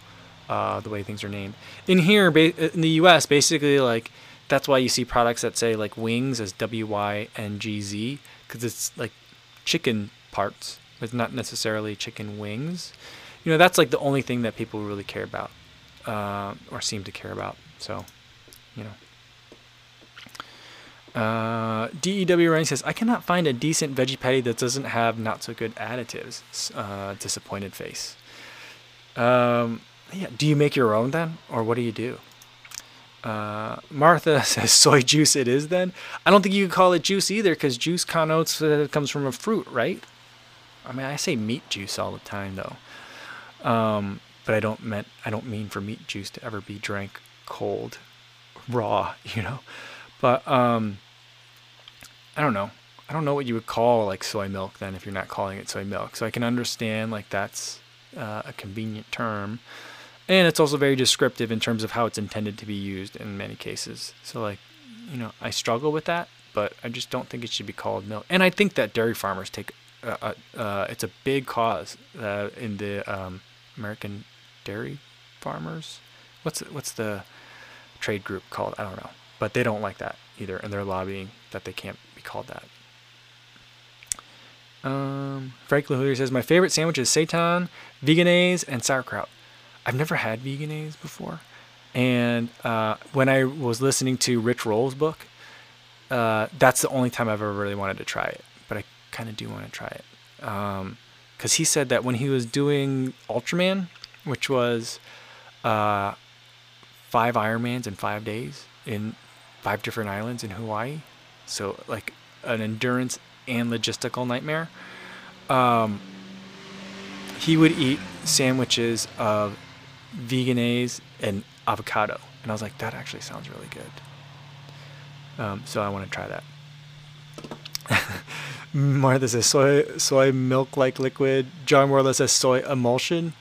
uh, the way things are named. In here, ba- in the U.S., basically like that's why you see products that say like wings as W Y N G Z because it's like chicken parts. It's not necessarily chicken wings. You know, that's like the only thing that people really care about uh, or seem to care about. So, you know. Uh, DEW Ryan says, I cannot find a decent veggie patty that doesn't have not so good additives. Uh, disappointed face. Um, yeah. Do you make your own then? Or what do you do? Uh, Martha *laughs* says, soy juice it is then? I don't think you could call it juice either because juice connotes that it comes from a fruit, right? I mean, I say meat juice all the time though. Um, but I don't meant I don't mean for meat juice to ever be drank cold, raw, *laughs* you know. But um, I don't know. I don't know what you would call like soy milk then if you're not calling it soy milk. So I can understand like that's uh, a convenient term. And it's also very descriptive in terms of how it's intended to be used in many cases. So like, you know, I struggle with that, but I just don't think it should be called milk. And I think that dairy farmers take uh, uh, it's a big cause uh, in the um, American dairy farmers. What's what's the trade group called? I don't know, but they don't like that either, and they're lobbying that they can't be called that. Um, Frank Lahoulier says, My favorite sandwich is seitan, veganaise, and sauerkraut. I've never had veganaise before. And uh, when I was listening to Rich Roll's book, uh, that's the only time I've ever really wanted to try it. But I kind of do want to try it. Because um, he said that when he was doing Ultraman, which was uh, five Ironmans in five days in five different islands in Hawaii, so like an endurance and logistical nightmare. Um, he would eat sandwiches of veganaise and avocado, and I was like, that actually sounds really good. Um, so I want to try that. *laughs* Martha says soy soy milk like liquid. John Morla says soy emulsion.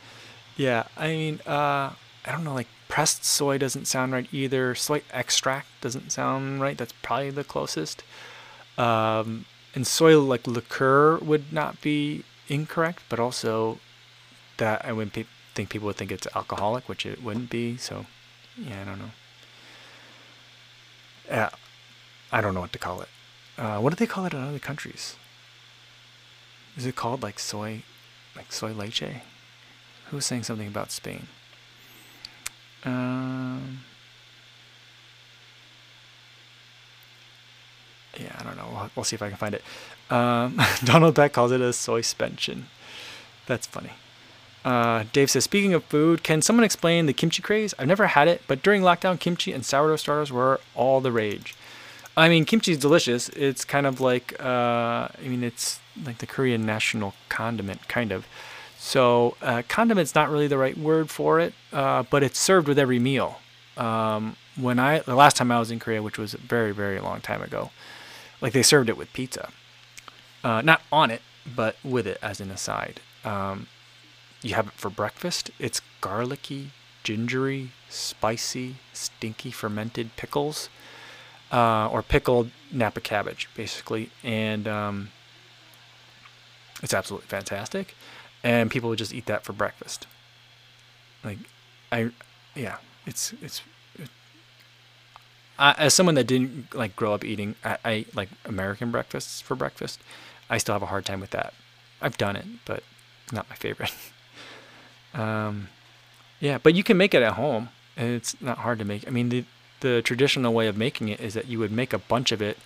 Yeah, I mean, uh, I don't know, like pressed soy doesn't sound right either. Soy extract doesn't sound right. That's probably the closest. Um, and soy like liqueur would not be incorrect, but also that I would pe- think people would think it's alcoholic, which it wouldn't be. So, yeah, I don't know. Yeah, I don't know what to call it. Uh, what do they call it in other countries? Is it called like soy, like soy leche? Who was saying something about Spain? Um, yeah, I don't know. We'll, we'll see if I can find it. Um, *laughs* Donald Beck calls it a soy suspension. That's funny. Uh, Dave says, speaking of food, can someone explain the kimchi craze? I've never had it, but during lockdown, kimchi and sourdough starters were all the rage. I mean, kimchi is delicious. It's kind of like, uh, I mean, it's like the Korean national condiment, kind of. So, uh, condiment's not really the right word for it, uh, but it's served with every meal. Um, when I, the last time I was in Korea, which was a very, very long time ago, like they served it with pizza. Uh, not on it, but with it as an aside. Um, you have it for breakfast. It's garlicky, gingery, spicy, stinky fermented pickles uh, or pickled Napa cabbage, basically, and um, it's absolutely fantastic. And people would just eat that for breakfast. Like, I, yeah, it's it's. It, I, as someone that didn't like grow up eating, I, I like American breakfasts for breakfast. I still have a hard time with that. I've done it, but not my favorite. *laughs* um, yeah, but you can make it at home, and it's not hard to make. I mean, the the traditional way of making it is that you would make a bunch of it,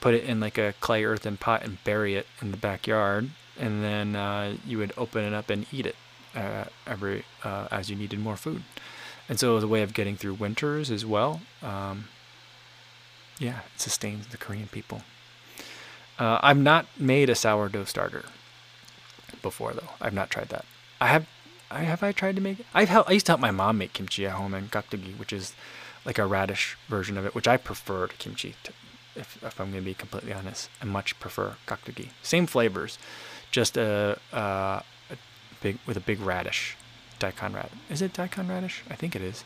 put it in like a clay earthen pot and bury it in the backyard, and then uh, you would open it up and eat it uh, every uh, as you needed more food. And so it was a way of getting through winters as well. Um, yeah, it sustains the Korean people. Uh, I've not made a sourdough starter before though. I've not tried that. I have. I have I tried to make it. I've helped, I used to help my mom make kimchi at home and gakdugi, which is like a radish version of it, which I prefer to kimchi. To, if, if I'm going to be completely honest, I much prefer gakdugi. Same flavors, just a, a, a big with a big radish, daikon radish. Is it daikon radish? I think it is.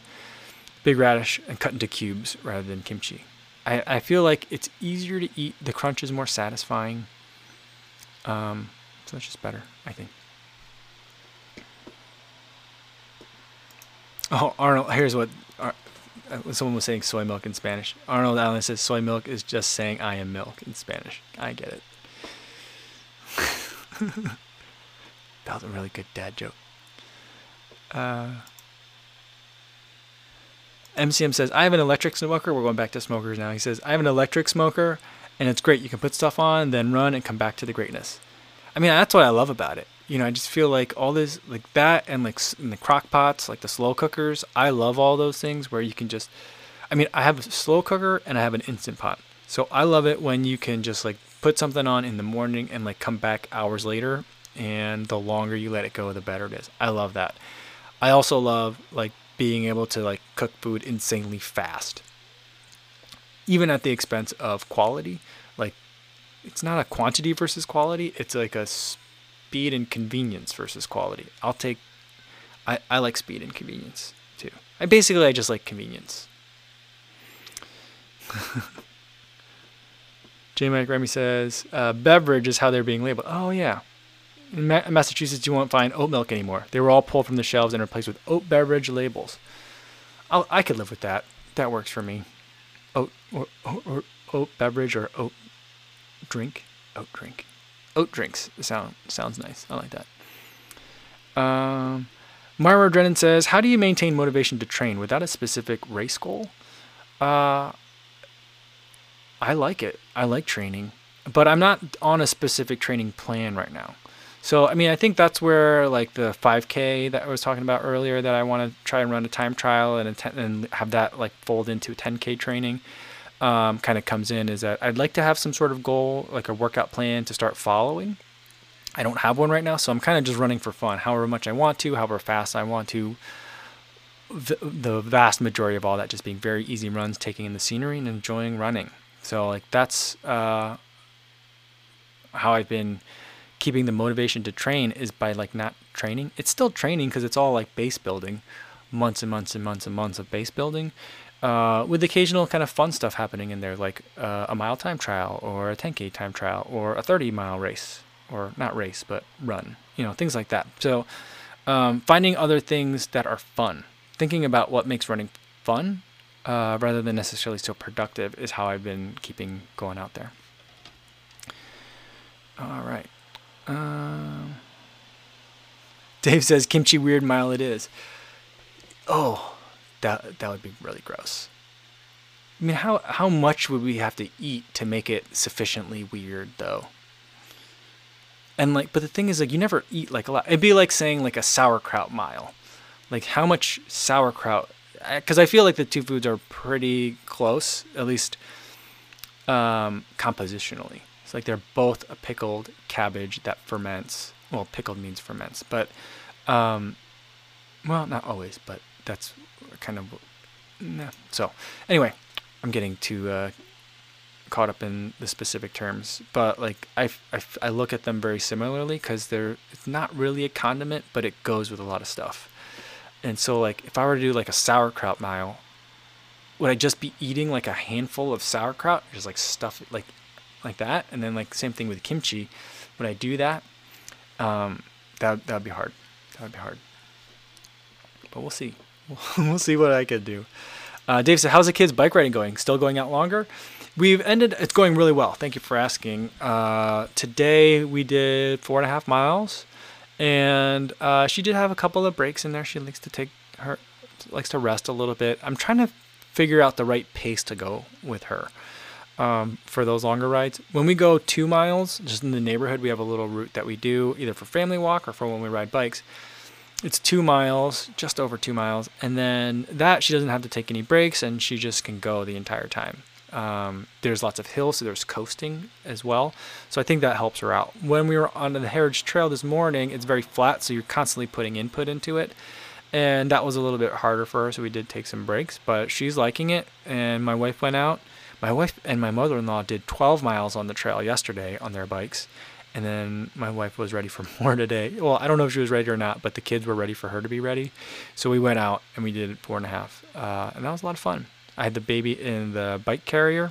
Big radish and cut into cubes rather than kimchi. I, I feel like it's easier to eat. The crunch is more satisfying. Um, so it's just better, I think. Oh, Arnold, here's what uh, someone was saying soy milk in Spanish. Arnold Allen says soy milk is just saying I am milk in Spanish. I get it. *laughs* that was a really good dad joke. Uh, MCM says, I have an electric smoker. We're going back to smokers now. He says, I have an electric smoker and it's great. You can put stuff on, then run and come back to the greatness. I mean, that's what I love about it you know, I just feel like all this, like that, and like in the crock pots, like the slow cookers. I love all those things where you can just, I mean, I have a slow cooker and I have an instant pot. So I love it when you can just like put something on in the morning and like come back hours later, and the longer you let it go, the better it is. I love that. I also love like being able to like cook food insanely fast, even at the expense of quality. Like, it's not a quantity versus quality; it's like a speed and convenience versus quality. I'll take I, I like speed and convenience too. I basically I just like convenience. *laughs* J. Mike Remy says, uh, beverage is how they're being labeled. Oh, yeah. In Ma- Massachusetts, you won't find oat milk anymore. They were all pulled from the shelves and replaced with oat beverage labels. I'll, I could live with that. That works for me. Oat, or, or, or oat beverage or oat drink. Oat drink oat drinks. Sound sounds nice. I like that. Um, Myra Drennan says, "How do you maintain motivation to train without a specific race goal?" Uh, I like it. I like training, but I'm not on a specific training plan right now. So I mean, I think that's where like the 5K that I was talking about earlier, that I want to try and run a time trial and and have that like fold into a 10K training um, kind of comes in is that I'd like to have some sort of goal, like a workout plan to start following. I don't have one right now, so I'm kind of just running for fun, however much I want to, however fast I want to. The, the vast majority of all that just being very easy runs, taking in the scenery and enjoying running. So like that's uh, how I've been keeping the motivation to train is by like not training. It's still training because it's all like base building, months and months and months and months of base building, uh, with occasional kind of fun stuff happening in there, like uh, a mile time trial or a 10k time trial or a 30 mile race or not race but run, you know, things like that. So um, finding other things that are fun, thinking about what makes running fun uh, rather than necessarily so productive is how I've been keeping going out there. All right. Um, Dave says kimchi weird mile it is. Oh, that that would be really gross. I mean, how how much would we have to eat to make it sufficiently weird though? And like, but the thing is, like, you never eat like a lot. It'd be like saying like a sauerkraut mile. Like, how much sauerkraut? Because I feel like the two foods are pretty close, at least um, compositionally. It's like they're both a pickled cabbage that ferments. Well, pickled means ferments, but um, well, not always, but that's kind of nah. so. Anyway, I'm getting too uh, caught up in the specific terms, but like I, I, I look at them very similarly because they're it's not really a condiment, but it goes with a lot of stuff. And so like if I were to do like a sauerkraut mile, would I just be eating like a handful of sauerkraut, just like stuff like like that, and then like same thing with kimchi. Would I do that? Um, that that would be hard. That would be hard. But we'll see. *laughs* we'll see what I could do. Uh, Dave said, "How's the kids' bike riding going? Still going out longer?" We've ended. It's going really well. Thank you for asking. Uh, today we did four and a half miles, and uh, she did have a couple of breaks in there. She likes to take her likes to rest a little bit. I'm trying to figure out the right pace to go with her um, for those longer rides. When we go two miles, just in the neighborhood, we have a little route that we do either for family walk or for when we ride bikes. It's two miles, just over two miles, and then that she doesn't have to take any breaks and she just can go the entire time. Um, there's lots of hills, so there's coasting as well. So I think that helps her out. When we were on the Heritage Trail this morning, it's very flat, so you're constantly putting input into it. And that was a little bit harder for her, so we did take some breaks, but she's liking it. And my wife went out my wife and my mother-in-law did 12 miles on the trail yesterday on their bikes, and then my wife was ready for *laughs* more today. Well, I don't know if she was ready or not, but the kids were ready for her to be ready. So we went out and we did four and a half, uh, and that was a lot of fun. I had the baby in the bike carrier,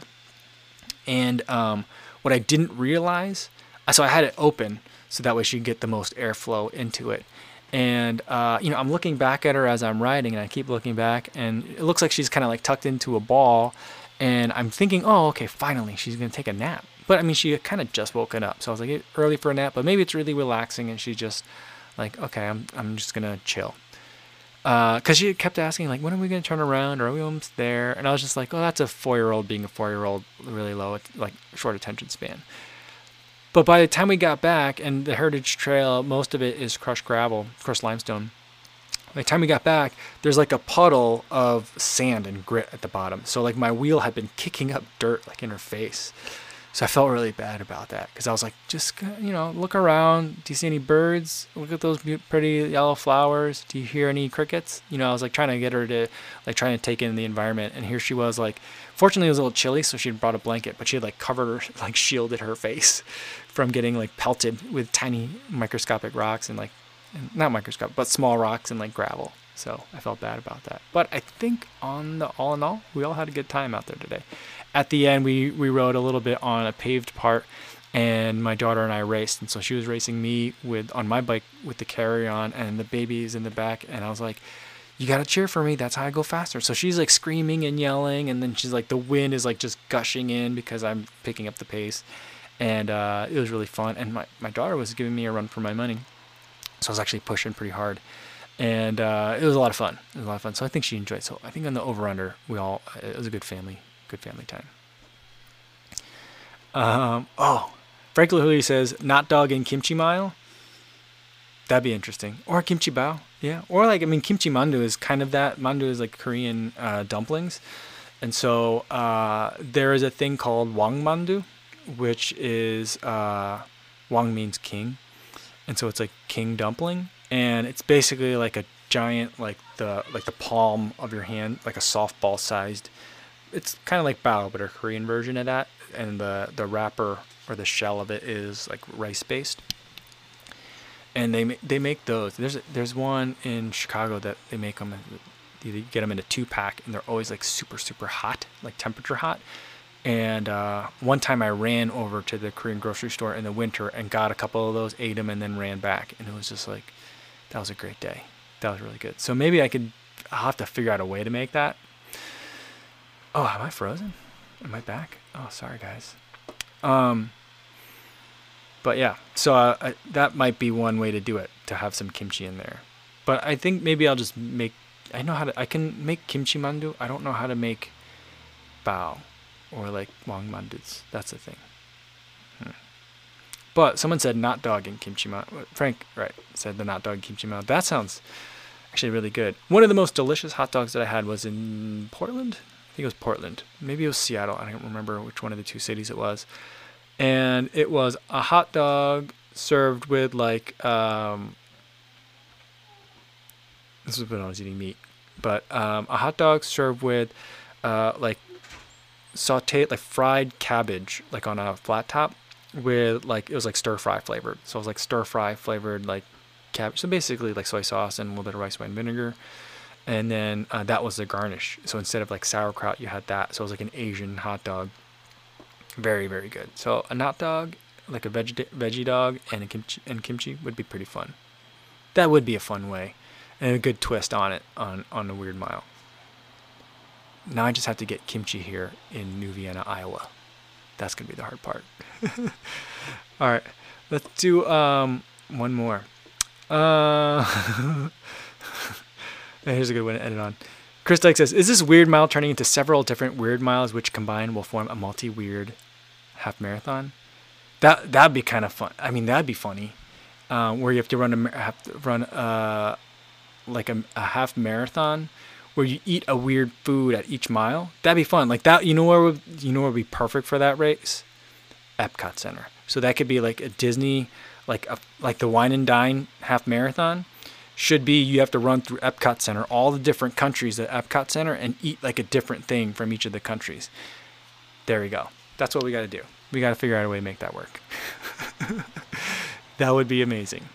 and um, what I didn't realize, uh, so I had it open so that way she could get the most airflow into it. And uh, you know, I'm looking back at her as I'm riding, and I keep looking back, and it looks like she's kind of like tucked into a ball, and I'm thinking, oh, okay, finally, she's gonna take a nap. But I mean, she kind of just woken up, so I was like, early for a nap, but maybe it's really relaxing, and she's just like, okay, I'm I'm just gonna chill. Because uh, she kept asking, like, when are we gonna turn around? Or are we almost there? And I was just like, oh, that's a four-year-old being a four-year-old, really low, like short attention span. But by the time we got back, and the Heritage Trail, most of it is crushed gravel, crushed limestone by the time we got back, there's like a puddle of sand and grit at the bottom. So like my wheel had been kicking up dirt like in her face. So I felt really bad about that because I was like, just you know, look around. Do you see any birds? Look at those pretty yellow flowers. Do you hear any crickets? You know, I was like trying to get her to like trying to take in the environment, and here she was like. Fortunately, it was a little chilly, so she had brought a blanket, but she had like covered her, *laughs* like shielded her face from getting like pelted with tiny microscopic rocks and like not microscopic, but small rocks and like gravel. So I felt bad about that. But I think on the all in all, we all had a good time out there today. At the end, we we rode a little bit on a paved part, and my daughter and I raced. And so she was racing me with on my bike with the carry on, and the baby's in the back. And I was like, "You gotta cheer for me. That's how I go faster." So she's like screaming and yelling, and then she's like, the wind is like just gushing in because I'm picking up the pace, and uh, it was really fun. And my my daughter was giving me a run for my money so I was actually pushing pretty hard, and uh, it was a lot of fun. It was a lot of fun. So I think she enjoyed. It. So I think on the over under, we all it was a good family, good family time. Um, oh, Frank Lahuli says not dog and kimchi mile. That'd be interesting. Or kimchi bao. Yeah. Or like I mean kimchi mandu is kind of that. Mandu is like Korean uh, dumplings. And so uh, there is a thing called wang mandu, which is uh, wang means king, and so it's like king dumpling, and it's basically like a giant like the like the palm of your hand, like a softball sized. It's kind of like bao, but a Korean version of that, and the the wrapper or the shell of it is like rice based. and they they make those. There's there's one in Chicago that they make them. You get them in a two pack, and they're always like super super hot, like temperature hot. And uh, one time I ran over to the Korean grocery store in the winter and got a couple of those, ate them, and then ran back. And it was just like, that was a great day. That was really good. So maybe I could, I'll have to figure out a way to make that. Oh, am I frozen? Am I back? Oh, sorry guys. Um, but yeah, so uh, I, that might be one way to do it to have some kimchi in there. But I think maybe I'll just make. I know how to. I can make kimchi mandu. I don't know how to make bao or like wang mandus. That's the thing. Hmm. But someone said not dog and kimchi mandu. Frank, right, said the not dog kimchi mandu. That sounds actually really good. One of the most delicious hot dogs that I had was in Portland. Think it was Portland. Maybe it was Seattle. I don't remember which one of the two cities it was. And it was a hot dog served with like um, this was when I was eating meat, but um, a hot dog served with uh, like sauteed like fried cabbage like on a flat top with like it was like stir fry flavored. So it was like stir fry flavored like cabbage. So basically like soy sauce and a little bit of rice wine vinegar. And then uh, that was the garnish. So instead of like sauerkraut, you had that. So it was like an Asian hot dog. Very very good. So a hot dog, like a veggie veggie dog, and a kimchi and kimchi would be pretty fun. That would be a fun way, and a good twist on it on on the weird mile. Now I just have to get kimchi here in New Vienna, Iowa. That's gonna be the hard part. *laughs* All right, let's do um, one more. Uh, *laughs* *laughs* here's a good one to end it on. Chris Dyke says, "Is this weird mile turning into several different weird miles, which combined will form a multi-weird half marathon?" That that'd be kind of fun. I mean, that'd be funny, uh, where you have to run a have to run uh, like a, a half marathon where you eat a weird food at each mile. That'd be fun. Like that, you know where would, you know where would be perfect for that race? Epcot Center. So that could be like a Disney, like a like the Wine and Dine half marathon. Should be you have to run through Epcot Center, all the different countries at Epcot Center, and eat like a different thing from each of the countries. There we go. That's what we got to do. We got to figure out a way to make that work. *laughs* that would be amazing.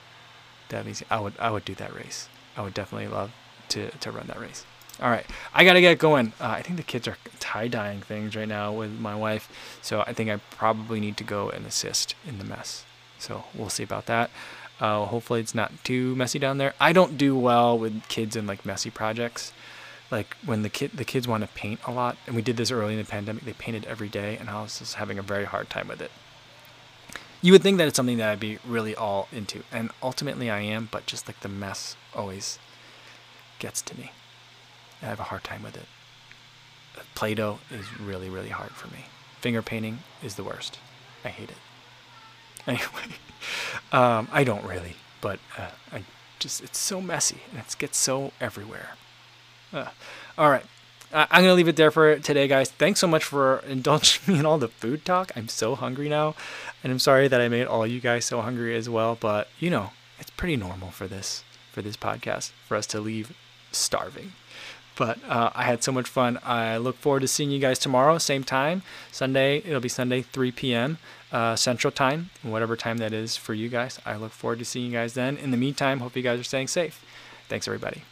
That means I would I would do that race. I would definitely love to to run that race. All right, I gotta get going. Uh, I think the kids are tie dyeing things right now with my wife, so I think I probably need to go and assist in the mess. So we'll see about that. Uh, hopefully it's not too messy down there. I don't do well with kids and like messy projects. Like when the kid the kids want to paint a lot, and we did this early in the pandemic. They painted every day, and I was just having a very hard time with it. You would think that it's something that I'd be really all into, and ultimately I am, but just like the mess always gets to me. I have a hard time with it. Play Doh is really, really hard for me. Finger painting is the worst. I hate it. *laughs* Anyway, um, I don't really, but uh, I just, it's so messy and it gets so everywhere. Uh, all right. I'm going to leave it there for today, guys. Thanks so much for *laughs* indulging me in all the food talk. I'm so hungry now. And I'm sorry that I made all you guys so hungry as well. But, you know, it's pretty normal for this, for this podcast, for us to leave starving. But uh, I had so much fun. I look forward to seeing you guys tomorrow, same time. Sunday, it'll be Sunday, 3 p.m. Uh, Central Time, whatever time that is for you guys. I look forward to seeing you guys then. In the meantime, hope you guys are staying safe. Thanks, everybody.